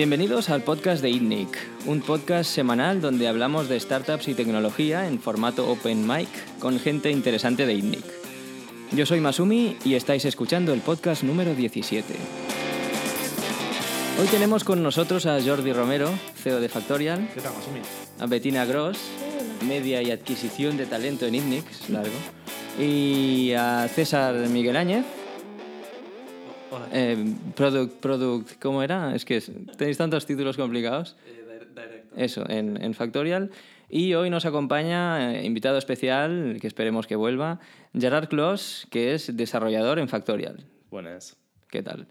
Bienvenidos al podcast de ITNIC, un podcast semanal donde hablamos de startups y tecnología en formato open mic con gente interesante de ITNIC. Yo soy Masumi y estáis escuchando el podcast número 17. Hoy tenemos con nosotros a Jordi Romero, CEO de Factorial, ¿Qué tal, Masumi? a Bettina Gross, media y adquisición de talento en ITNIC, largo, y a César Miguel Áñez. Eh, product, product, ¿cómo era? Es que tenéis tantos títulos complicados. directo. Eso, en, en Factorial. Y hoy nos acompaña, eh, invitado especial, que esperemos que vuelva, Gerard Clos, que es desarrollador en Factorial. Buenas. ¿Qué tal?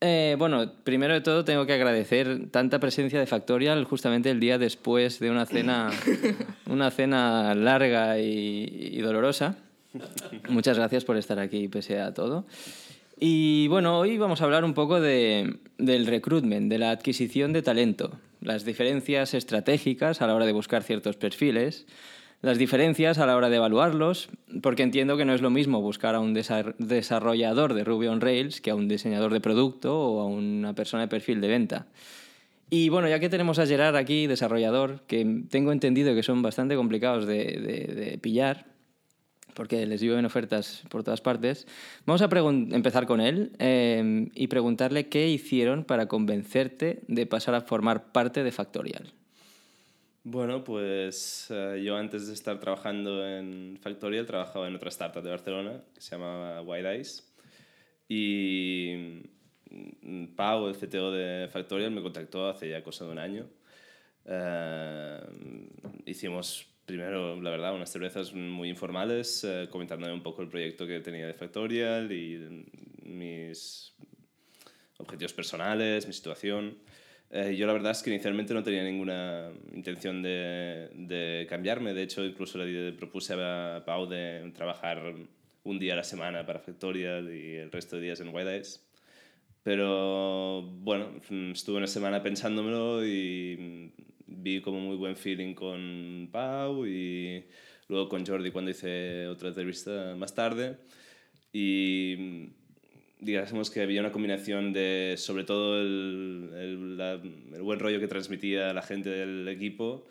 Eh, bueno, primero de todo tengo que agradecer tanta presencia de Factorial justamente el día después de una cena, una cena larga y, y dolorosa. Muchas gracias por estar aquí pese a todo. Y bueno, hoy vamos a hablar un poco de, del recruitment, de la adquisición de talento, las diferencias estratégicas a la hora de buscar ciertos perfiles, las diferencias a la hora de evaluarlos, porque entiendo que no es lo mismo buscar a un desar- desarrollador de Ruby on Rails que a un diseñador de producto o a una persona de perfil de venta. Y bueno, ya que tenemos a Gerard aquí, desarrollador, que tengo entendido que son bastante complicados de- de pillar, porque les llueven ofertas por todas partes, vamos a empezar con él eh, y preguntarle qué hicieron para convencerte de pasar a formar parte de Factorial. Bueno, pues eh, yo antes de estar trabajando en Factorial trabajaba en otra startup de Barcelona que se llamaba White Eyes. Y mm, Pau, el CTO de Factorial, me contactó hace ya cosa de un año. Eh, hicimos primero, la verdad, unas cervezas muy informales, eh, comentándome un poco el proyecto que tenía de Factorial y mis objetivos personales, mi situación. Eh, yo la verdad es que inicialmente no tenía ninguna intención de, de cambiarme. De hecho, incluso le propuse a Pau de trabajar un día a la semana para Factorial y el resto de días en White Eyes. Pero bueno, mm, estuve una semana pensándomelo y mm, vi como muy buen feeling con Pau y luego con Jordi cuando hice otra entrevista más tarde. Y mm, digamos que había una combinación de, sobre todo, el, el, la- el buen rollo que transmitía la gente del equipo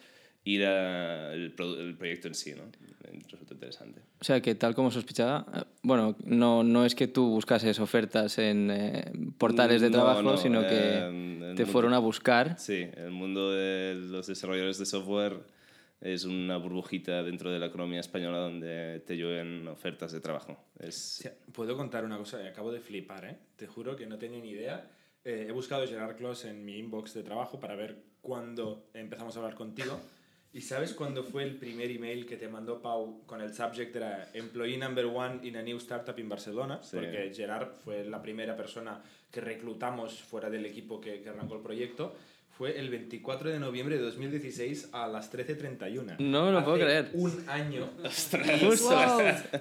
la- el, pro- proyecto en sí, ¿no? Me Resultó interesante. O sea, que tal como sospechaba, eh, bueno, no, no es que tú buscases ofertas en eh, portales de No, trabajo, no, sino eh, que te mundo- fueron a buscar. Sí, el mundo de los desarrolladores de software es una burbujita dentro de la economía española donde te llueven ofertas de trabajo. Es, O sea, Puedo contar una cosa, acabo de flipar, ¿eh? Te juro que no tenía ni idea. Eh, he buscado Gerard Clos en mi inbox de trabajo para ver cuándo empezamos a hablar contigo. ¿Y sabes cuándo fue el primer email que te mandó Pau con el subject era Employee number one in a new startup in Barcelona? Sí. Porque Gerard fue la primera persona que reclutamos fuera del equipo que, que arrancó el proyecto. Fue el 24 de noviembre de 2016 a las 13.31. No me lo puedo Hace creer. Un año. Justo.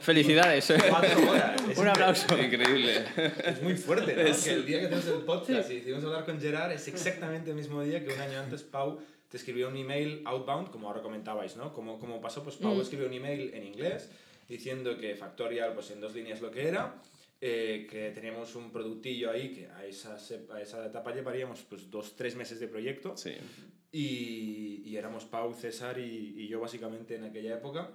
Felicidades. Cuatro horas. Es Un aplauso. increíble. es muy fuerte, ¿no? Que el día que hacemos el podcast y decidimos hablar con Gerard es exactamente el mismo día que un año antes Pau te escribió un email outbound, como ahora comentabais, ¿no? Como, como pasó, pues Pau escribió un email en inglés diciendo que Factorial, pues en dos líneas lo que era, eh, que teníamos un productillo ahí que a esa, a esa etapa llevaríamos pues dos, tres meses de proyecto Sí. y, y éramos Pau, César y, y yo básicamente en aquella época.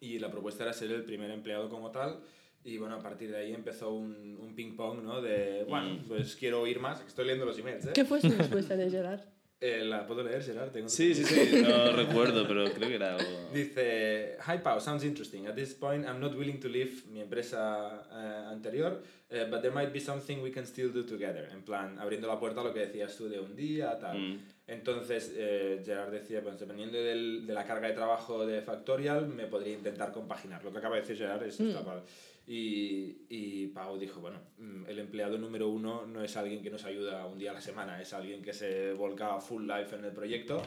Y la propuesta era ser el primer empleado como tal. Y bueno, a partir de ahí empezó un, un ping-pong, ¿no? De, bueno, pues quiero oír más. Estoy leyendo los emails, ¿eh? ¿Qué fue su respuesta de Gerard? Eh, ¿La puedo leer, Gerard? Tengo Sí, sí, sí. No recuerdo, pero creo que era algo... Dice, Hi Pau, sounds interesting. At this point, I'm not willing to leave mi empresa eh, anterior, eh, but there might be something we can still do together. En plan, abriendo la puerta a lo que decías tú de un día, tal. Mm. Entonces, eh, Gerard decía, pues dependiendo del- de la carga de trabajo de Factorial, me podría intentar compaginar. Lo que acaba de decir Gerard es está mal. Y, y Pau dijo, bueno, mm, el empleado número uno no es alguien que nos ayuda un día a la semana, es alguien que se volca full life en el proyecto.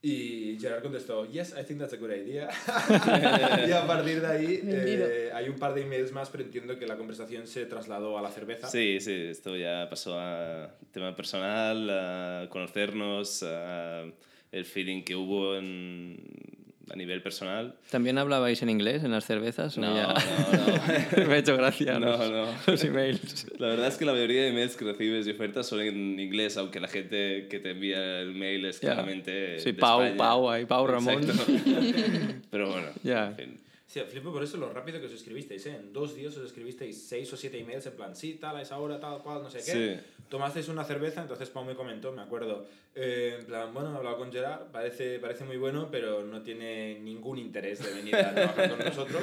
Y Gerard contestó, yes, I think that's a good idea. y a partir de ahí eh, hay un par de emails más, pero entiendo que la conversación se trasladó a la cerveza. Sí, sí, esto ya pasó a tema personal, a conocernos, a el feeling que hubo en, a nivel personal. ¿También hablabais en inglés en las cervezas? No, ya- no, no. Me ha hecho gracia No, los, no. los emails. La verdad es que la mayoría de mails que recibes y ofertas son en inglés, aunque la gente que te envía el mail es Ya. claramente. Sí, de Pau, España. Pau, ahí, Pau Ramón. Pero bueno, Ya. en fin. Sí, flipo por eso lo rápido que os escribisteis, ¿eh? En dos días os escribisteis seis o siete emails en plan, sí, tal, a esa hora, tal, cual, no sé qué. Sí. Tomasteis una cerveza, entonces Pau me comentó, me acuerdo, eh, en plan, bueno, he hablado con Gerard, parece, parece muy bueno, pero no tiene ningún interés de venir a trabajar con nosotros.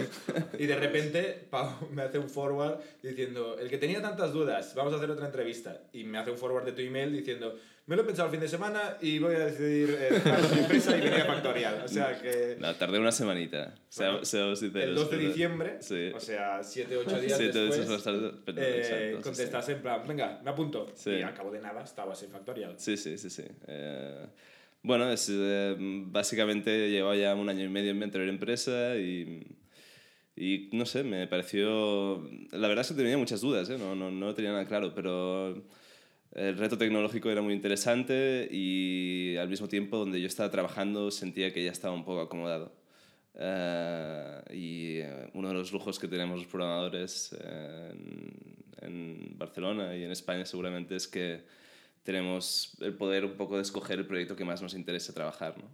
Y de repente Pau me hace un forward diciendo, el que tenía tantas dudas, vamos a hacer otra entrevista. Y me hace un forward de tu email diciendo, me lo he pensado el fin de semana y voy a decidir eh, dejar mi empresa y venir a Factorial. O sea que... No, tardé una semanita. Bueno, seamos sinceros. El 2 de diciembre, Sí. o sea, 7-8 días Siete después, veces más tarde, pero eh, exacto, sí, contestas en plan, venga, me apunto. Sí. Y al cabo de nada estabas en Factorial. Sí, sí, sí, sí. Eh, bueno, es, eh, básicamente llevaba ya un año y medio en mi anterior empresa y, y no sé, me pareció... La verdad es que tenía muchas dudas, ¿eh? no, no, no tenía nada claro, pero el reto tecnológico era muy interesante y al mismo tiempo donde yo estaba trabajando sentía que ya estaba un poco acomodado. Eh, y eh, uno de los lujos que tenemos los programadores en, en Barcelona y en España seguramente es que tenemos el poder un poco de escoger el proyecto que más nos interesa trabajar. ¿no?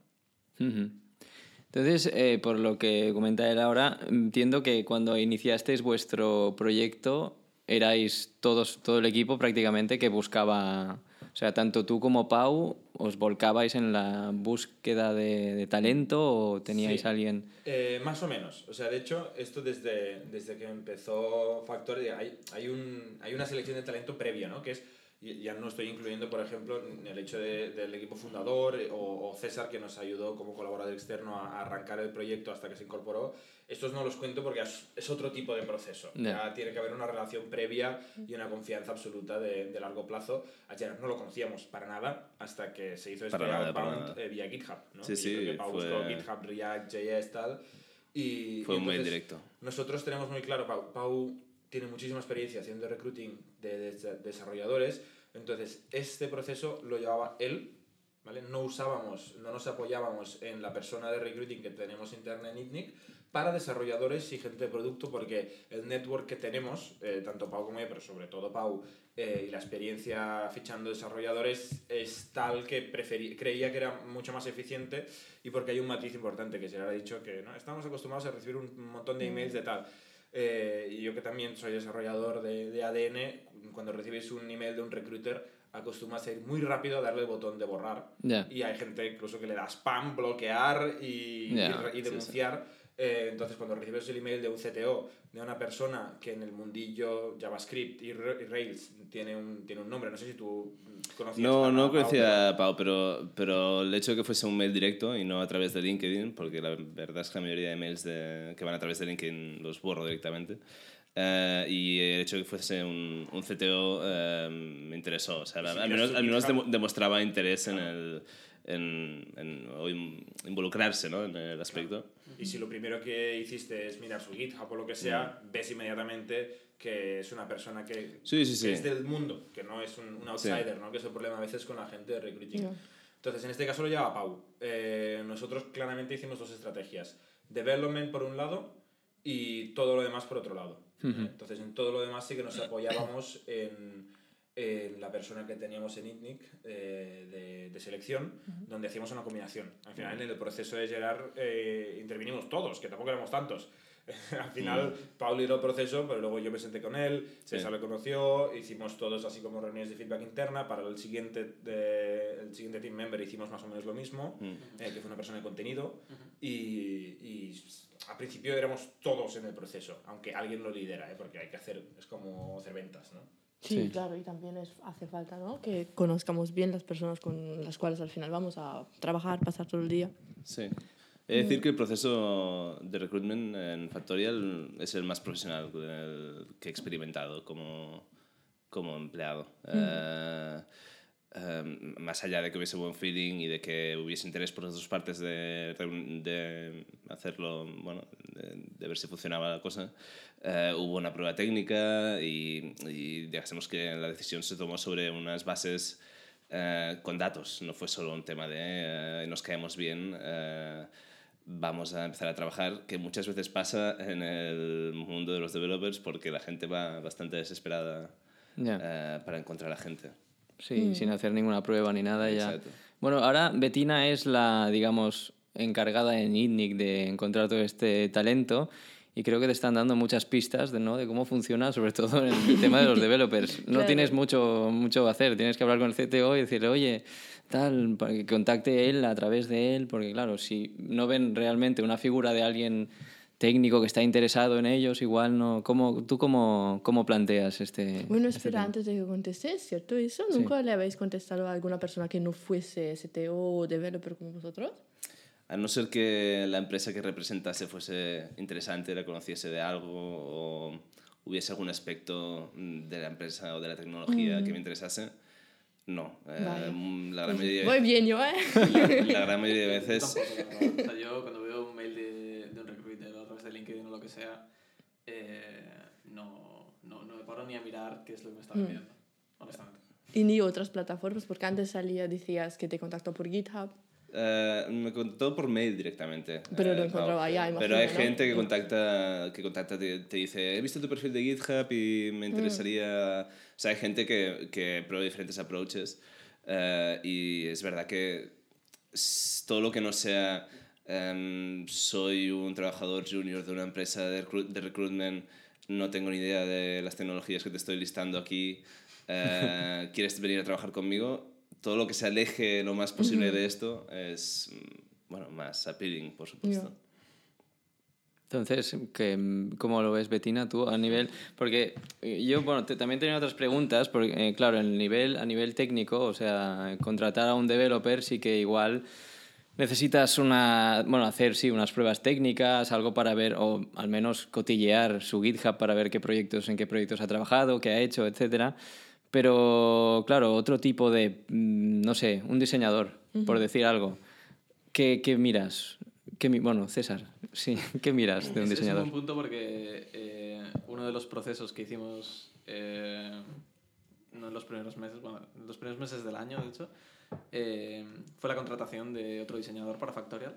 Entonces, eh, por lo que comenta él ahora, entiendo que cuando iniciasteis vuestro proyecto erais todos, todo el equipo prácticamente que buscaba, o sea, tanto tú como Pau, os volcabais en la búsqueda de, de talento o teníais Sí. alguien... Eh, más o menos. O sea, de hecho, esto desde, desde que empezó Factory, hay, hay, un, hay una selección de talento previa, ¿no? Que es, ya no estoy incluyendo, por ejemplo, el hecho de- del equipo fundador eh, o, o César, que nos ayudó como colaborador externo a, a arrancar el proyecto hasta que se incorporó. Estos no los cuento porque es, es otro tipo de proceso. Ya. Ya tiene que haber una relación previa y una confianza absoluta de, de largo plazo. A Gerard no lo conocíamos para nada hasta que se hizo este nada. eh, vía GitHub. ¿no? Sí, Y sí, que Pau buscó fue- GitHub, React, JS, tal. Y, Fue y muy entonces directo. Nosotros tenemos muy claro, Pau, Pau tiene muchísima experiencia haciendo recruiting de, des- desarrolladores, entonces este proceso lo llevaba él, ¿vale? No usábamos, no nos apoyábamos en la persona de recruiting que tenemos interna en ITNIC para desarrolladores y gente de producto, porque el network que tenemos, eh, tanto Pau como yo, pero sobre todo Pau, eh, y la experiencia fichando desarrolladores es tal que preferí- creía que era mucho más eficiente y porque hay un matiz importante que se le ha dicho que ¿no? estamos acostumbrados a recibir un montón de emails de tal. Eh, y yo que también soy desarrollador de, de ADN, cuando recibes un email de un recruiter, acostumbras a ir muy rápido a darle el botón de borrar. Y hay gente incluso que le da spam, bloquear y, y sí, sí. Eh, entonces, cuando recibes el email de un CTO, de una persona que en el mundillo JavaScript y, Ra- y Rails tiene un, tiene un nombre, no sé si tú conocías No, a- no conocía a Pau, pero, pero el hecho de que fuese un mail directo y no a través de LinkedIn, porque la verdad es que la mayoría de mails de- que van a través de LinkedIn los borro directamente, eh, y el hecho de que fuese un, un CTO eh, me interesó. O sea, al menos, al menos demostraba interés en, el, en, en- o in- involucrarse ¿no? en el aspecto. Y si lo primero que hiciste es mirar su GitHub o lo que sea, ves inmediatamente que es una persona que, Sí, sí, que sí. es del mundo, que no es un, un outsider, ¿no? que es el problema a veces con la gente de recruiting. Entonces, en este caso lo lleva Pau. Eh, nosotros claramente hicimos dos estrategias. Development por un lado y todo lo demás por otro lado. Entonces, en todo lo demás sí que nos apoyábamos en, en la persona que teníamos en ITNIC eh, de, de selección, donde hacíamos una combinación. Al final, en el proceso de Gerard eh, intervinimos todos, que tampoco éramos tantos. Al final, Pau lideró el proceso, pero luego yo me senté con él, Sí. César le conoció, hicimos todos así como reuniones de feedback interna. Para el siguiente, de- el siguiente team member hicimos más o menos lo mismo, Mm. eh, que fue una persona de contenido. y, y al principio éramos todos en el proceso, aunque alguien lo lidera, ¿eh? porque hay que hacer, es como hacer ventas, ¿no? Sí, Sí. claro, y también es, hace falta ¿no? que conozcamos bien las personas con las cuales al final vamos a trabajar, pasar todo el día. Sí. He de decir que el proceso de recruitment en Factorial es el más profesional que he experimentado como, como empleado. Eh, eh, más allá de que hubiese buen feeling y de que hubiese interés por las dos partes de, de hacerlo, bueno, de, de ver si funcionaba la cosa, eh, hubo una prueba técnica y, y digásemos que la decisión se tomó sobre unas bases eh, con datos, no fue solo un tema de eh, nos caemos bien. vamos a empezar a trabajar, que muchas veces pasa en el mundo de los developers porque la gente va bastante desesperada Ya. eh, para encontrar a gente. Sí, sin hacer ninguna prueba ni nada ya. Bueno, ahora Betina es la, digamos, encargada en ITNIC de encontrar todo este talento y creo que te están dando muchas pistas de, ¿no? de cómo funciona, sobre todo en el tema de los developers. No Claro. tienes mucho, mucho que hacer, tienes que hablar con el CTO y decirle, oye, tal, para que contacte él a través de él, porque claro, si no ven realmente una figura de alguien técnico que está interesado en ellos, igual no... ¿Cómo, ¿Tú cómo, cómo planteas este...? Bueno, este espera, tema? antes de que contestes, ¿cierto? ¿Eso nunca le habéis contestado a alguna persona que no fuese STO o developer como vosotros? A no ser que la empresa que representase fuese interesante, la conociese de algo o hubiese algún aspecto mm, de la empresa o de la tecnología que me interesase, no. Eh, Vale. mm, la, gran mayoría, Voy bien yo, ¿eh? la gran mayoría de veces... La yo cuando veo un mail de, de un recruiter o a través de LinkedIn o lo que sea, eh, no, no, no me paro ni a mirar qué es lo que me está vendiendo, honestamente. y ni otras plataformas, porque antes salía, decías que te contactó por GitHub. Eh, me contactó por mail directamente. Pero lo Eh, encontraba ya, Pero hay ¿no? gente que contacta, que contacta te, te dice, he visto tu perfil de GitHub y Mm. me interesaría... O sea, hay gente que, que prueba diferentes approaches eh, y es verdad que todo lo que no sea em, soy un trabajador junior de una empresa de, recru- de recruitment, no tengo ni idea de las tecnologías que te estoy listando aquí, eh, ¿quieres venir a trabajar conmigo? Todo lo que se aleje lo más posible de esto es, mm, bueno, más appealing, por supuesto. Ya. Entonces, que, ¿cómo lo ves, Betina, tú a nivel...? Porque eh, yo, bueno, te- también tenía otras preguntas, porque, eh, claro, el nivel, a nivel técnico, o sea, contratar a un developer sí que igual necesitas una, bueno, hacer, sí, unas pruebas técnicas, algo para ver, o al menos cotillear su GitHub para ver qué proyectos, en qué proyectos ha trabajado, qué ha hecho, etcétera. Pero, claro, otro tipo de, mm, no sé, un diseñador, por decir algo. ¿Qué, qué miras? ¿Qué mi- bueno, César, sí, ¿qué miras de un Es- diseñador? Es un punto porque eh, uno de los procesos que hicimos, eh, no en los primeros meses, bueno, en los primeros meses del año, de hecho, eh, fue la contratación de otro diseñador para Factorial.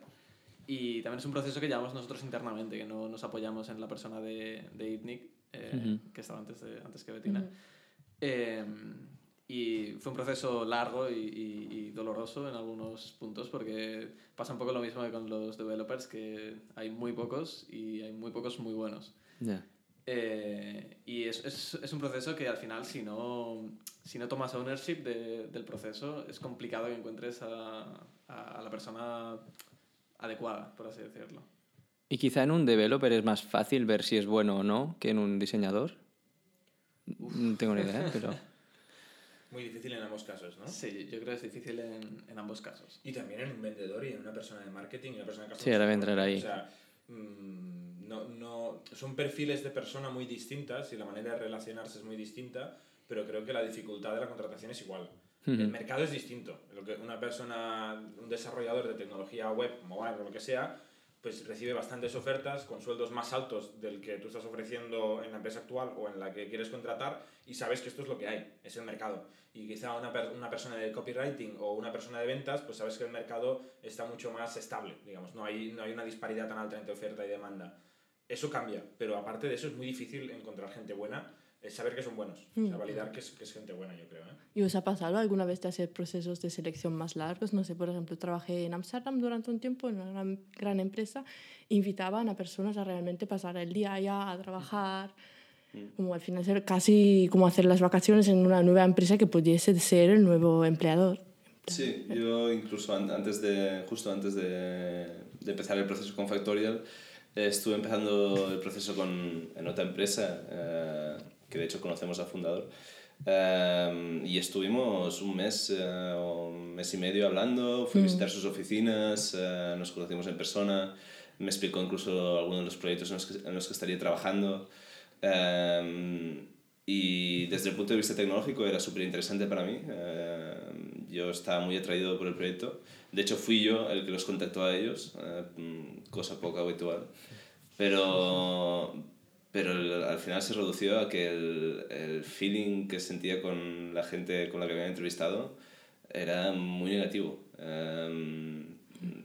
Y también es un proceso que llevamos nosotros internamente, que no nos apoyamos en la persona de, de ITNIC, eh, que estaba antes, de, antes que Betina. Eh, y fue un proceso largo y, y- y doloroso en algunos puntos porque pasa un poco lo mismo que con los developers, que hay muy pocos y hay muy pocos muy buenos. Eh, y es, es, es un proceso que al final, si no, si no tomas ownership de- del proceso, es complicado que encuentres a, a- a la persona adecuada, por así decirlo. Y quizá en un developer es más fácil ver si es bueno o no que en un diseñador. No tengo ni idea, ¿eh? pero... Muy difícil en ambos casos, ¿no? Sí, yo creo que es difícil en, en ambos casos. Y también en un vendedor y en una persona de marketing y una persona de Sí, ahora voy a entrar ahí. O sea, mm, no, no, son perfiles de persona muy distintas y la manera de relacionarse es muy distinta, pero creo que la dificultad de la contratación es igual. El mercado es distinto. Lo que una persona, un desarrollador de tecnología web, mobile o lo que sea, pues recibe bastantes ofertas con sueldos más altos del que tú estás ofreciendo en la empresa actual o en la que quieres contratar y sabes que esto es lo que hay, es el mercado. Y quizá una, per- una persona de copywriting o una persona de ventas, pues sabes que el mercado está mucho más estable, digamos, no hay, no hay una disparidad tan alta entre oferta y demanda. Eso cambia, pero aparte de eso es muy difícil encontrar gente buena, es saber que son buenos, o sea, validar que es, que es gente buena, yo creo. ¿eh? ¿Y os ha pasado alguna vez de hacer procesos de selección más largos? No sé, por ejemplo, trabajé en Amsterdam durante un tiempo en una gran, gran empresa. Invitaban a personas a realmente pasar el día allá a trabajar. Como al final ser casi como hacer las vacaciones en una nueva empresa que pudiese ser el nuevo empleador. Sí, yo incluso an- antes de, justo antes de, de empezar el proceso con Factorial, eh, estuve empezando el proceso con, en otra empresa, eh, que de hecho conocemos al fundador, eh, y estuvimos un mes eh, o un mes y medio hablando, fui a visitar sus oficinas, eh, nos conocimos en persona, me explicó incluso algunos de los proyectos en los que, en los que estaría trabajando. eh, y desde el punto de vista tecnológico era súper interesante para mí. eh, yo estaba muy atraído por el proyecto. De hecho, fui yo el que los contactó a ellos, eh, mm, cosa poco habitual. Pero, pero el- al final se redució a que el, el feeling que sentía con la gente con la que había entrevistado era muy negativo. Eh,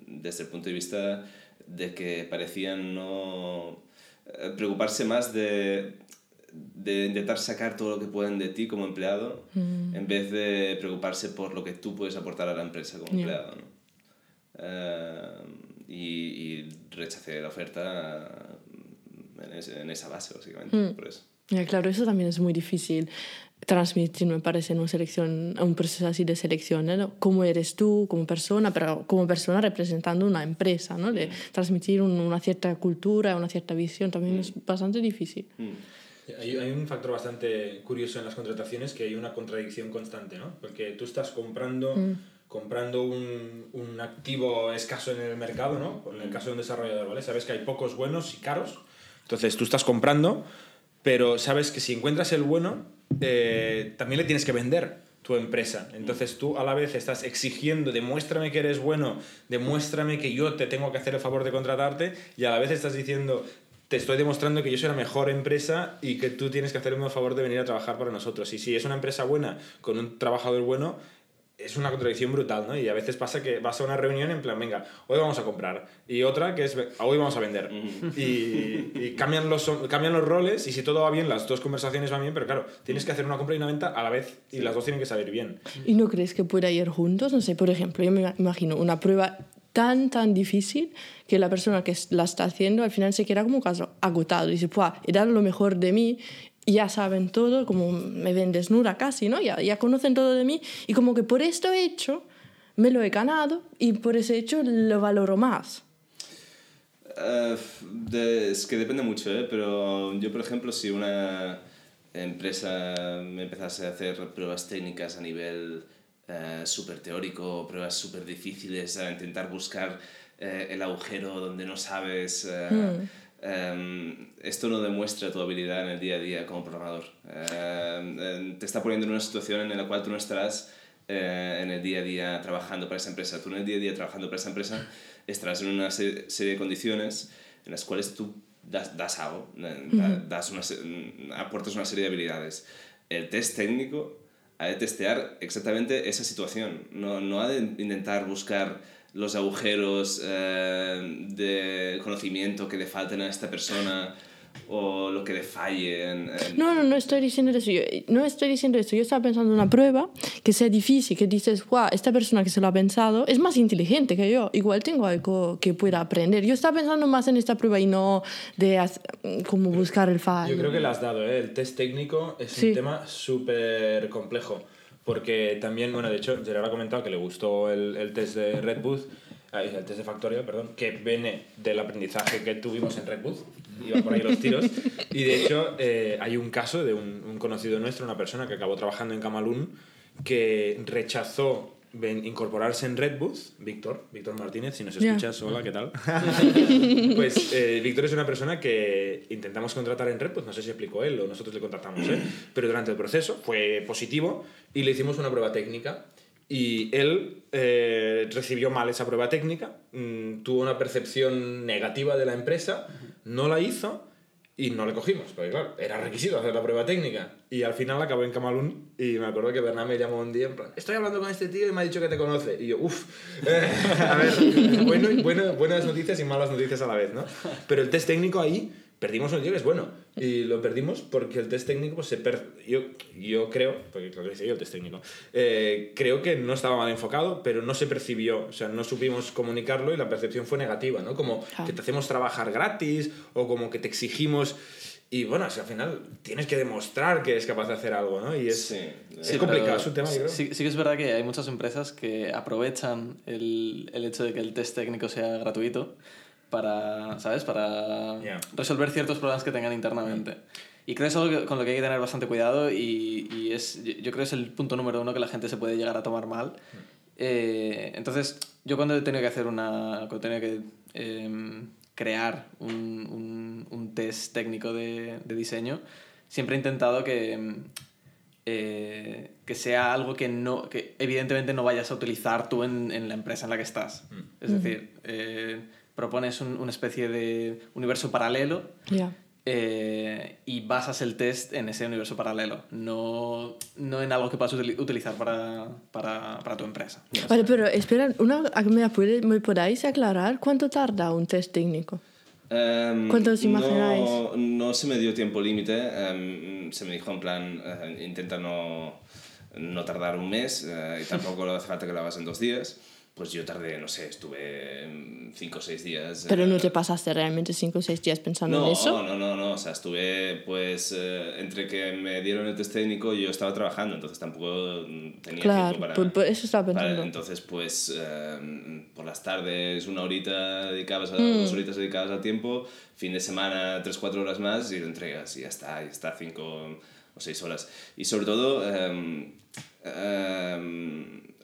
desde el punto de vista de que parecían no eh, preocuparse más de, de intentar sacar todo lo que pueden de ti como empleado Mm. en vez de preocuparse por lo que tú puedes aportar a la empresa como empleado. ¿no? Eh, y, y rechacé la oferta en, ese- en esa base, básicamente, Mm. por eso. Ya, claro, eso también es muy difícil transmitir, me parece, en una selección, un proceso así de selección, ¿no? Cómo eres tú como persona, pero como persona representando una empresa, ¿no? De transmitir un- una cierta cultura, una cierta visión, también es bastante difícil. Mm. Hay, hay un factor bastante curioso en las contrataciones que hay una contradicción constante, ¿no? Porque tú estás comprando, comprando un, un activo escaso en el mercado, ¿no? En el caso de un desarrollador, ¿vale? Sabes que hay pocos buenos y caros. Entonces tú estás comprando, pero sabes que si encuentras el bueno, eh, también le tienes que vender tu empresa. Entonces tú a la vez estás exigiendo, demuéstrame que eres bueno, demuéstrame que yo te tengo que hacer el favor de contratarte y a la vez estás diciendo, te estoy demostrando que yo soy la mejor empresa y que tú tienes que hacerme el favor de venir a trabajar para nosotros. Y si es una empresa buena con un trabajador bueno, es una contradicción brutal, ¿no? Y a veces pasa que vas a una reunión en plan, venga, hoy vamos a comprar. Y otra que es, hoy vamos a vender. Y, y cambian, los, cambian los roles y si todo va bien, las dos conversaciones van bien, pero claro, tienes que hacer una compra y una venta a la vez y las dos tienen que salir bien. ¿Y no crees que pueda ir juntos? No sé, por ejemplo, yo me ima- imagino una prueba tan, tan difícil que la persona que la está haciendo al final se queda como caso agotado y dice, pues, he dado lo mejor de mí, ya saben todo, como me ven desnuda casi, ¿no? Ya, ya conocen todo de mí y como que por esto hecho me lo he ganado y por ese hecho lo valoro más. Eh, de- es que depende mucho, ¿eh? pero yo, por ejemplo, si una empresa me empezase a hacer pruebas técnicas a nivel eh, súper teórico, pruebas súper difíciles, a intentar buscar eh, el agujero donde no sabes, eh, em, esto no demuestra tu habilidad en el día a día como programador. Eh, te está poniendo en una situación en la cual tú no estarás eh, en el día a día trabajando para esa empresa. Tú en el día a día trabajando para esa empresa estarás en una se- serie de condiciones en las cuales tú das, das algo, eh, da- das una mm, aportas una serie de habilidades. El test técnico ha de testear exactamente esa situación, no, no ha de intentar buscar los agujeros eh, de conocimiento que le falten a esta persona o lo que le falle. en- en- No, no, no estoy diciendo eso. Yo, no estoy diciendo eso. Yo estaba pensando en una prueba que sea difícil, que dices, wow, esta persona que se lo ha pensado es más inteligente que yo. Igual tengo algo que pueda aprender. Yo estaba pensando más en esta prueba y no de como buscar el fallo. Yo creo que lo has dado, ¿eh? El test técnico es Sí. un tema súper complejo. Porque también, bueno, de hecho, Gerard ha comentado que le gustó el, el test de Red ay, el test de Factorial, perdón, que viene del aprendizaje que tuvimos en Red Booth. Iban por ahí los tiros. Y de hecho, eh, hay un caso de un, un conocido nuestro, una persona que acabó trabajando en Camalún, que rechazó ven- incorporarse en Red Booth, Víctor, Víctor Martínez, si nos escuchas, hola, ¿qué tal? pues eh, Víctor es una persona que intentamos contratar en Red Booth, no sé si explicó él o nosotros le contratamos, ¿eh? pero durante el proceso fue positivo y le hicimos una prueba técnica. Y él eh, recibió mal esa prueba técnica, mm, tuvo una percepción negativa de la empresa, no la hizo y no le cogimos, porque claro, era requisito hacer la prueba técnica. Y al final acabó en Camalún y me acuerdo que Bernard me llamó un día en plan, estoy hablando con este tío y me ha dicho que te conoce. Y yo, uff, a ver, bueno, bueno, buenas noticias y malas noticias a la vez, ¿no? Pero el test técnico ahí, perdimos un es bueno. Y lo perdimos porque el test técnico, pues se per... yo, yo creo, porque claro que yo el test técnico, eh, creo que no estaba mal enfocado, pero no se percibió, o sea, no supimos comunicarlo y la percepción fue negativa, ¿no? Como que te hacemos trabajar gratis o como que te exigimos... Y bueno, o sea, al final tienes que demostrar que eres capaz de hacer algo, ¿no? Y es, Sí. es Sí, complicado, es un tema, yo creo. Sí, sí que es verdad que hay muchas empresas que aprovechan el, el hecho de que el test técnico sea gratuito para, ¿sabes? Para resolver ciertos problemas que tengan internamente. Y creo que es algo que- con lo que hay que tener bastante cuidado y, y es, yo yo creo que es el punto número uno que la gente se puede llegar a tomar mal. Eh, entonces, yo cuando he tenido que hacer una... Cuando he tenido que em, crear un, un, un test técnico de, de diseño, siempre he intentado que... em, eh, que sea algo que, no, que evidentemente no vayas a utilizar tú en, en la empresa en la que estás. Es decir, eh, propones un- una especie de universo paralelo eh, y basas el test en ese universo paralelo, no, no en algo que puedas util- utilizar para, para, para tu empresa. Vale, pero espera, una, ¿me, puede- ¿me podáis aclarar cuánto tarda un test técnico? Em, ¿Cuánto os imagináis? No, no se me dio tiempo límite. em, se me dijo en plan, eh, intenta no, no tardar un mes eh, y tampoco hace falta que lo hagas en dos días. Pues yo tardé, no sé, estuve em, cinco o seis días. Pero eh, no te pasaste realmente 5 o 6 días pensando no, en eso. no, no, no, o sea, estuve pues eh, entre que me dieron el test técnico y yo estaba trabajando, entonces tampoco tenía Claro, tiempo para... por- por eso estaba para- pensando. entonces pues eh, por las tardes una horita dedicabas a, Mm. dos horitas dedicadas al tiempo, fin de semana tres, cuatro horas más y lo entregas y ya está, ya está, cinco o seis horas. Y sobre todo... em,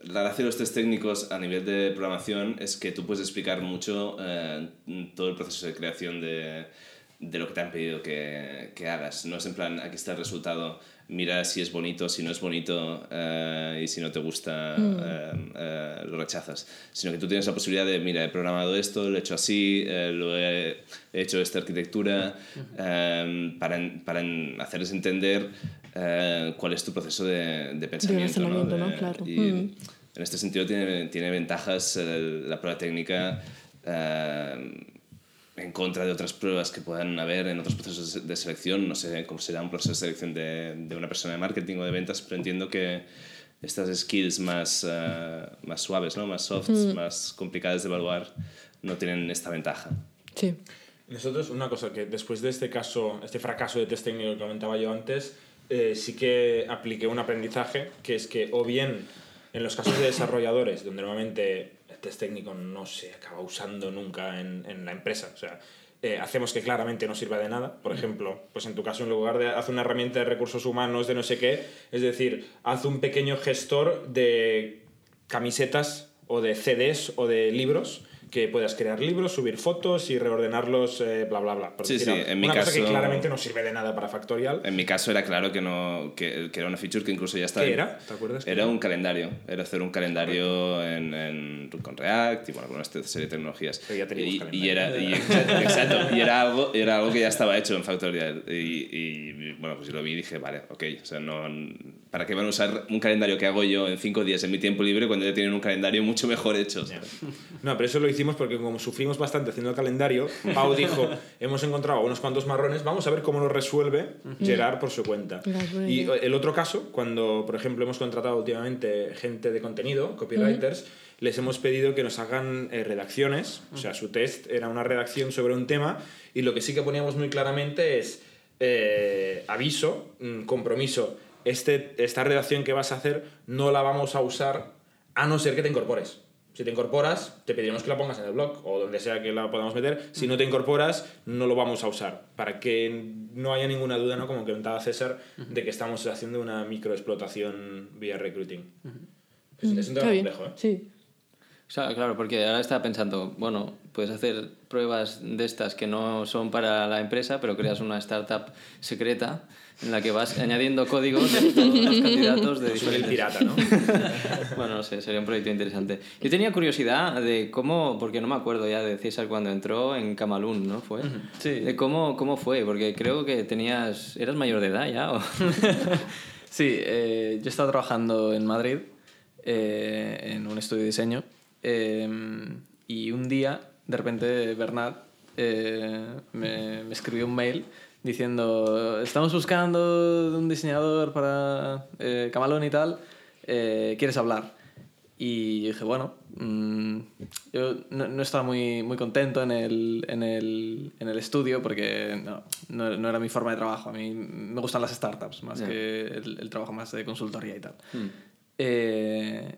la gracia de los test técnicos a nivel de programación es que tú puedes explicar mucho eh, todo el proceso de creación de, de lo que te han pedido que, que hagas. No es en plan, aquí está el resultado, mira si es bonito, si no es bonito eh, y si no te gusta eh, eh, lo rechazas. Sino que tú tienes la posibilidad de, mira, he programado esto, lo he hecho así, eh, lo he, he hecho esta arquitectura, eh, para, para hacerles entender eh, cuál es tu proceso de, de pensamiento. ¿no? razonamiento, ¿no? De- Claro. y Mm. En este sentido tiene, tiene ventajas eh, la prueba técnica eh, en contra de otras pruebas que puedan haber en otros procesos de- de selección. No sé cómo será un proceso de selección de, de una persona de marketing o de ventas, pero entiendo que estas skills más, eh, más suaves, ¿no? más softs, Mm. más complicadas de evaluar, no tienen esta ventaja. Sí. Nosotros, una cosa que después de este caso, este fracaso de test técnico que comentaba yo antes, eh, sí que apliqué un aprendizaje, que es que o bien en los casos de desarrolladores, donde normalmente el test técnico no se acaba usando nunca en, en la empresa, o sea, eh, hacemos que claramente no sirva de nada. Por ejemplo, pues en tu caso, en lugar de hacer una herramienta de recursos humanos de no sé qué, es decir, haz un pequeño gestor de camisetas o de CDs o de libros que puedas crear libros, subir fotos y reordenarlos, eh, bla, bla, bla. Por Sí, decir sí, en mi una cosa que caso- claramente no sirve de nada para Factorial. En mi caso era claro que, no, que, que era una feature que incluso ya estaba... ¿Qué era? ¿Te acuerdas? Era un calendario, era hacer un calendario en, en- con React y bueno, con esta serie de tecnologías. Pero ya teníamos y, calendario. y era, y exa- exacto, y era algo, era algo que ya estaba hecho en Factorial. Y, y, bueno, pues yo lo vi y dije, vale, ok, o sea, no, ¿para qué van a usar un calendario que hago yo en cinco días en mi tiempo libre cuando ya tienen un calendario mucho mejor hecho? No, pero eso lo hicimos porque como sufrimos bastante haciendo el calendario, Pau dijo, hemos encontrado unos cuantos marrones, vamos a ver cómo lo resuelve Gerard por su cuenta. Buena Y idea. el otro caso, cuando por ejemplo hemos contratado últimamente gente de contenido, copywriters, les hemos pedido que nos hagan eh, redacciones, o sea, su test era una redacción sobre un tema y lo que sí que poníamos muy claramente es eh, aviso, mm, compromiso, este, esta redacción que vas a hacer no la vamos a usar a no ser que te incorpores. Si te incorporas, te pediremos que la pongas en el blog o donde sea que la podamos meter. Si no te incorporas, no lo vamos a usar. Para que no haya ninguna duda, ¿no? como comentaba César, de que estamos haciendo una microexplotación vía recruiting. Es, es un tema complejo, ¿eh? Sí. Sea, claro, porque ahora estaba pensando, bueno, puedes hacer pruebas de estas que no son para la empresa, pero creas una startup secreta en la que vas añadiendo código de todos los candidatos de diferentes... pirata, ¿no? Bueno, no sé, sería un proyecto interesante. Yo tenía curiosidad de cómo, porque no me acuerdo ya de César cuando entró en Camalún, ¿no? ¿Fue? Sí. De cómo, cómo fue, porque creo que tenías, eras mayor de edad ya. Sí, eh, yo estaba trabajando en Madrid eh, en un estudio de diseño eh, y un día, de repente, Bernat eh, me, me escribió un mail diciendo estamos buscando un diseñador para eh, Camalón y tal, eh, ¿quieres hablar? Y yo dije, bueno, mm, yo no, no estaba muy, muy contento en el, en, el, en el estudio porque no, no, no era mi forma de trabajo. A mí me gustan las startups más Ya. que el, el trabajo más de consultoría y tal. Hmm. Eh,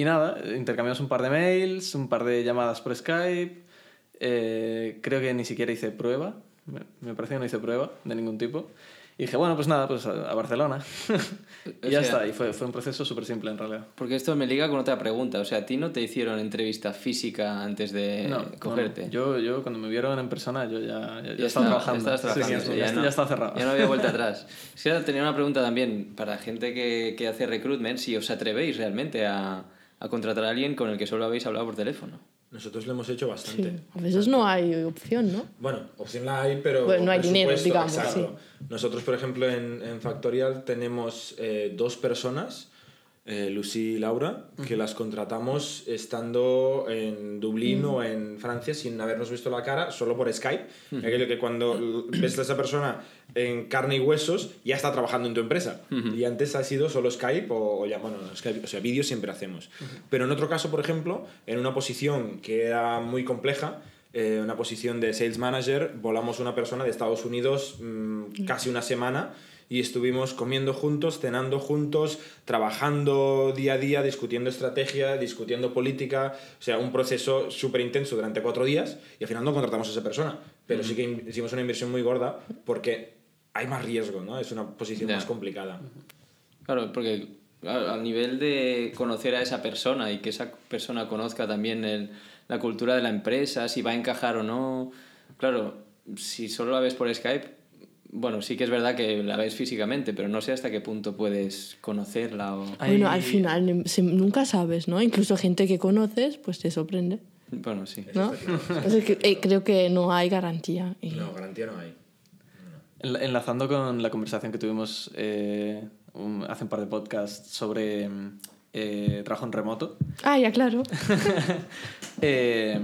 y nada, intercambiamos un par de mails, un par de llamadas por Skype. eh, creo que ni siquiera hice prueba. Me, me parece que no hice prueba de ningún tipo. Y dije, bueno, pues nada, pues a, Barcelona. y ya sea- está. Y fue, fue un proceso súper simple en realidad. Porque esto me liga con otra pregunta. O sea, ¿a ti no te hicieron entrevista física antes de no, cogerte? no, no. Yo, yo cuando me vieron en persona, yo ya, ya, ya Ya estaba trabajando. estabas trabajando, Sí, sí, ya, ya ya, ya estaba cerrado. Ya no había vuelta atrás. Es que tenía una pregunta también para gente que, que hace recruitment, si os atrevéis realmente a, a contratar a alguien con el que solo habéis hablado por teléfono. Nosotros lo hemos hecho Sí, bastante. a veces no hay opción, ¿no? Bueno, opción la hay, pero. Bueno, no hay dinero, digamos, exacto. Nosotros, por ejemplo, en, en Factorial tenemos eh, dos personas, eh, Lucy y Laura, que las contratamos estando en Dublín o en Francia sin habernos visto la cara, solo por Skype. Aquello que cuando ves a esa persona en carne y huesos, ya está trabajando en tu empresa. Y antes ha sido solo Skype o, o ya, bueno, no, Skype, o sea, vídeo siempre hacemos. Pero en otro caso, por ejemplo, en una posición que era muy compleja, eh, una posición de sales manager, volamos una persona de Estados Unidos mm, casi una semana y estuvimos comiendo juntos, cenando juntos, trabajando día a día, discutiendo estrategia, discutiendo política, o sea, un proceso súper intenso durante cuatro días y al final no contratamos a esa persona, pero sí que hicimos una inversión muy gorda porque hay más riesgo, ¿no? Es una posición más complicada. Claro, porque a, a nivel de conocer a esa persona y que esa persona conozca también el- la cultura de la empresa, si va a encajar o no. Claro, si solo la ves por Skype, bueno, sí que es verdad que la ves físicamente, pero no sé hasta qué punto puedes conocerla o... Bueno, al final nunca sabes, ¿no? Incluso gente que conoces, pues te sorprende, Bueno, sí. ¿no? Entonces, eh, creo que no hay garantía. y- No, garantía no hay. Enla- Enlazando con la conversación que tuvimos eh, un- hace un par de podcasts sobre mm, eh, trabajo en remoto, Ah, ya, claro. eh,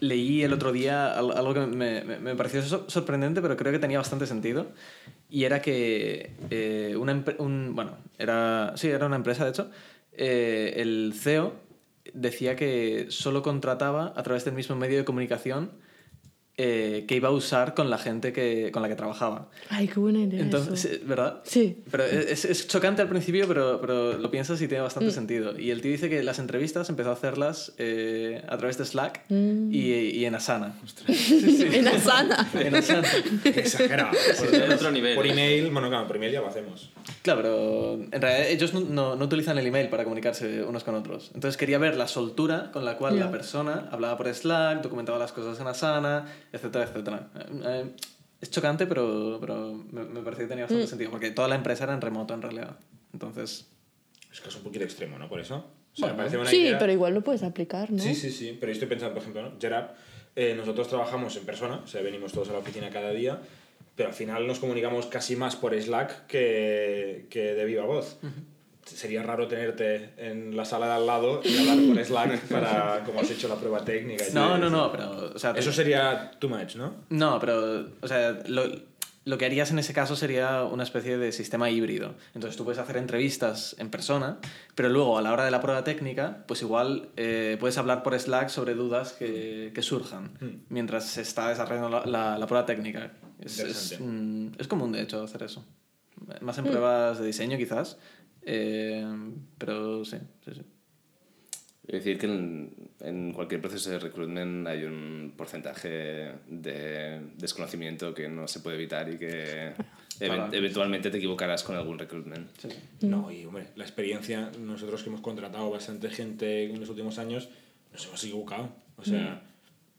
leí el otro día al- algo que me, me- me pareció so- sorprendente, pero creo que tenía bastante sentido. Y era que eh, una un, bueno, era, sí, era una empresa, de hecho, eh, el CEO decía que solo contrataba a través del mismo medio de comunicación eh, que iba a usar con la gente que, con la que trabajaba. Ay, qué buena idea. Entonces, eso. eh, ¿verdad? Sí. Pero es, es chocante al principio, pero, pero lo piensas y tiene Mm. bastante sentido. Y el tío dice que las entrevistas empezó a hacerlas eh, a través de Slack Mm. y, y en Asana. en Asana. En Asana. Exagerado. Es otro nivel. Por email, bueno, claro, por email ya lo hacemos. Claro, pero en realidad ellos no, no, no utilizan el email para comunicarse unos con otros. Entonces quería ver la soltura con la cual Ya. la persona hablaba por Slack, documentaba las cosas en Asana, etcétera, etcétera. Eh, eh, es chocante, pero, pero me, me pareció que tenía bastante Mm. sentido, porque toda la empresa era en remoto en realidad. Entonces, Es que es un poquito extremo, ¿no? Por eso. O sea, Bueno. me parece una Sí, idea- pero igual lo puedes aplicar, ¿no? Sí, sí, sí. Pero yo estoy pensando, por ejemplo, ¿no? Gerard, eh, nosotros trabajamos en persona, o sea, venimos todos a la oficina cada día, pero al final nos comunicamos casi más por Slack que, que de viva voz. Sería raro tenerte en la sala de al lado y hablar por Slack para como has hecho la prueba técnica. y no, tal. no, no, pero... O sea, Eso sería too much, ¿no? No, pero, o sea, lo, lo que harías en ese caso sería una especie de sistema híbrido. Entonces tú puedes hacer entrevistas en persona, pero luego a la hora de la prueba técnica, pues igual eh, puedes hablar por Slack sobre dudas que, que surjan Hmm. mientras se está desarrollando la, la- la prueba técnica. Es, es, mm, es común, de hecho, hacer eso. Más en Hmm. pruebas de diseño, quizás. Eh, pero sí, sí, sí. Es decir, que en, en cualquier proceso de recruitment hay un porcentaje de desconocimiento que no se puede evitar y que even- Claro. eventualmente te equivocarás con algún recruitment. sí, sí. No, y hombre, la experiencia, nosotros que hemos contratado bastante gente en los últimos años, nos hemos equivocado. O sea,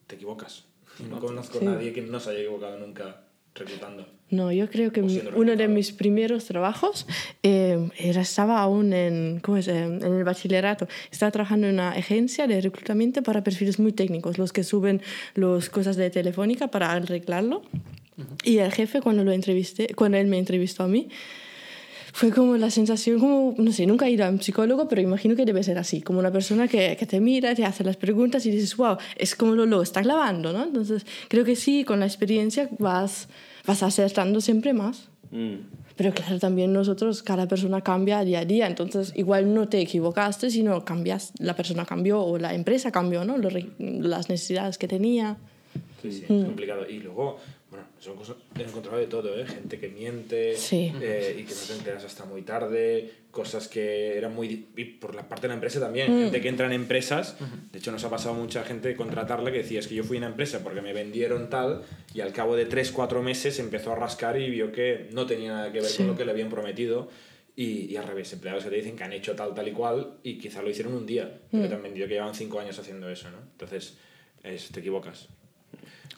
te equivocas. No conozco a Sí. nadie que no se haya equivocado nunca reclutando. No, yo creo que uno de mis primeros trabajos eh, era, estaba aún en, ¿cómo es? En el bachillerato. Estaba trabajando en una agencia de reclutamiento para perfiles muy técnicos, los que suben las cosas de Telefónica para arreglarlo. Y el jefe, cuando, lo entrevisté, cuando él me entrevistó a mí, fue como la sensación, como, no sé, nunca he ido a un psicólogo, pero imagino que debe ser así, como una persona que, que te mira, te hace las preguntas y dices, wow, es como lo, lo está clavando, ¿no? Entonces, creo que sí, con la experiencia vas, vas acertando siempre más. Mm. Pero claro, también nosotros, cada persona cambia día a día, entonces igual no te equivocaste, sino cambias, la persona cambió o la empresa cambió, ¿no? Las necesidades que tenía. Sí, sí, Mm. es complicado. Y luego, bueno, son cosas, he encontrado de todo, ¿eh? Gente que miente Sí. eh, y que no te enteras hasta muy tarde, cosas que eran muy... Y por la parte de la empresa también, Mm. gente que entra en empresas, de hecho nos ha pasado mucha gente contratarla que decía, es que yo fui a una empresa porque me vendieron tal y al cabo de 3, 4 meses empezó a rascar y vio que no tenía nada que ver Sí. con lo que le habían prometido. Y, y al revés, empleados que te dicen que han hecho tal, tal y cual y quizá lo hicieron un día, pero Mm. te han vendido que llevan 5 años haciendo eso, ¿no? Entonces, es- te equivocas.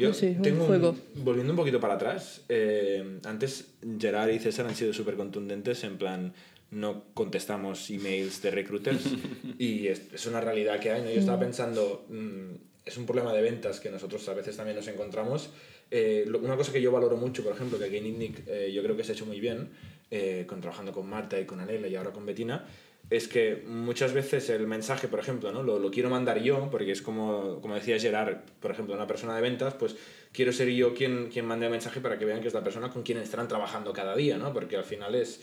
Yo sí, un tengo un- juego. volviendo un poquito para atrás, eh, antes Gerard y César han sido súper contundentes en plan, no contestamos emails de recruiters y es, es una realidad que hay. ¿no? Yo estaba pensando, mm, es un problema de ventas que nosotros a veces también nos encontramos. Eh, lo- una cosa que yo valoro mucho, por ejemplo, que aquí en INNIC eh, yo creo que se ha hecho muy bien, eh, con, trabajando con Marta y con Anela y ahora con Betina, es que muchas veces el mensaje, por ejemplo, ¿no? lo, quiero mandar yo, porque es como, como decía Gerard, por ejemplo, una persona de ventas, pues quiero ser yo quien, quien mande el mensaje para que vean que es la persona con quien estarán trabajando cada día, ¿no? porque al final es...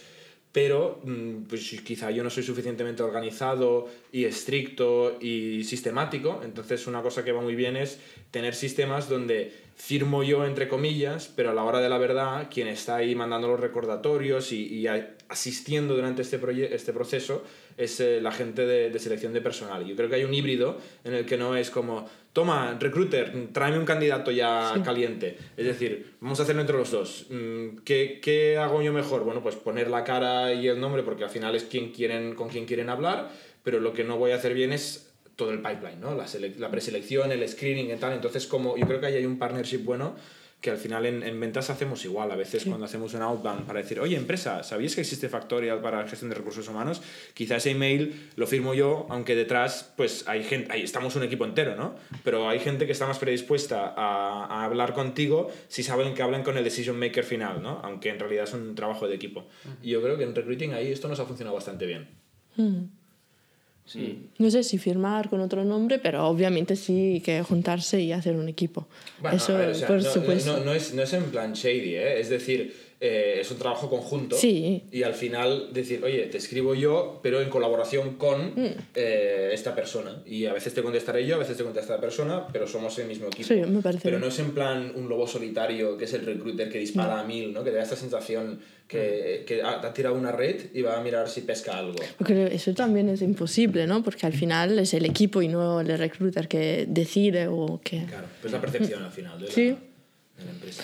Pero mm, pues quizá yo no soy suficientemente organizado y estricto y sistemático, entonces una cosa que va muy bien es tener sistemas donde firmo yo entre comillas, pero a la hora de la verdad quien está ahí mandando los recordatorios y, asistiendo durante este, este proceso es eh, la gente de, de selección de personal. Yo creo que hay un híbrido en el que no es como, toma, recruiter, tráeme un candidato ya caliente. Es decir, vamos a hacerlo entre los dos. Mm, ¿Qué, ¿Qué hago yo mejor? Bueno, pues poner la cara y el nombre porque al final es quien quieren, con quien quieren hablar, pero lo que no voy a hacer bien es todo el pipeline, ¿no? La, la preselección, el screening y tal. Entonces, como yo creo que ahí hay un partnership bueno que al final en, en ventas hacemos igual. A veces cuando hacemos un outbound para decir, oye, empresa, ¿sabíais que existe Factorial para gestión de recursos humanos? Quizá ese email lo firmo yo, aunque detrás, pues hay gente, ahí estamos un equipo entero, ¿no? Pero hay gente que está más predispuesta a, a hablar contigo si saben que hablan con el decision maker final, ¿no? Aunque en realidad es un trabajo de equipo. Y yo creo que en recruiting ahí esto nos ha funcionado bastante bien. Sí. No sé si firmar con otro nombre, pero obviamente sí que juntarse y hacer un equipo. Bueno, Eso, ver, o sea, por no, supuesto. No, no es, no es en plan shady, ¿eh? es decir, eh, es un trabajo conjunto. Sí. Y al final decir, oye, te escribo yo, pero en colaboración con Mm. eh, esta persona. Y a veces te contestaré yo, a veces te contestará la persona, pero somos el mismo equipo. Sí, me parece Pero bien. no es en plan un lobo solitario que es el recruiter que dispara a mil, ¿no? Que te da esta sensación que, que ha, te ha tirado una red y va a mirar si pesca algo. Porque eso también es imposible, ¿no? Porque al final es el equipo y no el recruiter que decide o que... Claro, pues la percepción al final de la, Sí. de la empresa.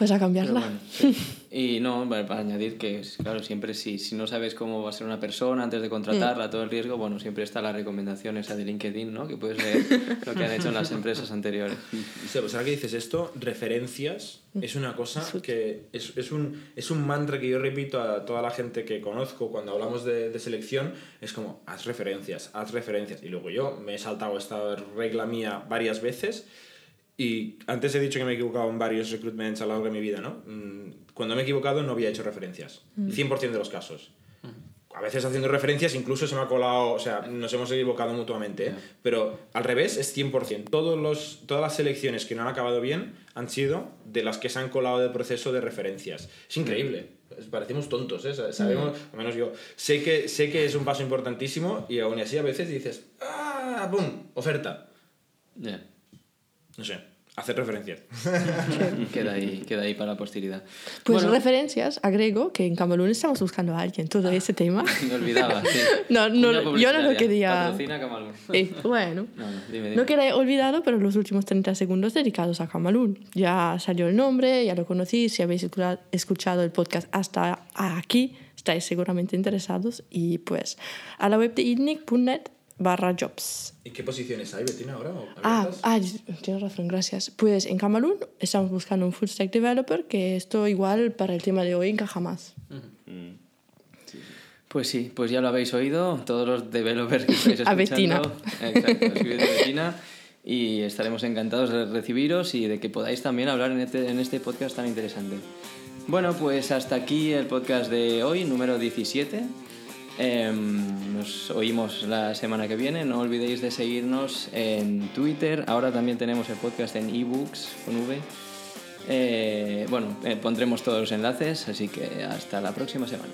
Pues a cambiarla. bueno, sí. Y no, bueno, para añadir que, claro, siempre si, si no sabes cómo va a ser una persona antes de contratarla, todo el riesgo, bueno, siempre está la recomendación esa de LinkedIn, ¿no? Que puedes leer lo que han hecho en las empresas anteriores. Sí, pues ahora que dices esto, referencias es una cosa que es, es, un, es un mantra que yo repito a toda la gente que conozco cuando hablamos de, de selección, es como, haz referencias, haz referencias. Y luego yo me he saltado esta regla mía varias veces y antes he dicho que me he equivocado en varios recruitments a lo largo de mi vida, ¿no? Mm, Cuando me he equivocado no había hecho referencias, 100% de los casos. A veces haciendo referencias incluso se me ha colado, o sea, nos hemos equivocado mutuamente, ¿eh? pero al revés es 100%. Todos los, todas las selecciones que no han acabado bien han sido de las que se han colado del proceso de referencias. Es increíble. Parecemos tontos, ¿eh? Sa- Sabemos, al menos yo, sé que, sé que es un paso importantísimo y aún así a veces dices, ¡ah! ¡Bum! Oferta. Ya. No sé, hacer referencias. Queda ahí, queda ahí para la posteridad. Pues Bueno, referencias, agrego que en Camalún estamos buscando a alguien, todo ese tema. me olvidaba, sí. No, no, yo no lo quería- Patrocina Camalún. Eh, bueno, No, no, dime, dime. no queda olvidado, pero los últimos 30 segundos dedicados a Camalún. Ya salió el nombre, ya lo conocí, si habéis escucha- escuchado el podcast hasta aquí, estáis seguramente interesados. Y pues a la web de idnic.net barra jobs. ¿Y qué posiciones hay, Betina, ahora? Ah, ah, tienes razón, gracias. Pues en Camalún estamos buscando un full stack developer, que esto igual para el tema de hoy encaja más. Pues sí, pues ya lo habéis oído, todos los developers que estáis A escuchando. Bettina. Exacto, escribid a Bettina y estaremos encantados de recibiros y de que podáis también hablar en este, en este podcast tan interesante. Bueno, pues hasta aquí el podcast de hoy, número 17. Em, nos oímos la semana que viene. No olvidéis de seguirnos en Twitter. Ahora también tenemos el podcast en ebooks con V. Eh, bueno, eh, pondremos todos los enlaces, así que hasta la próxima semana.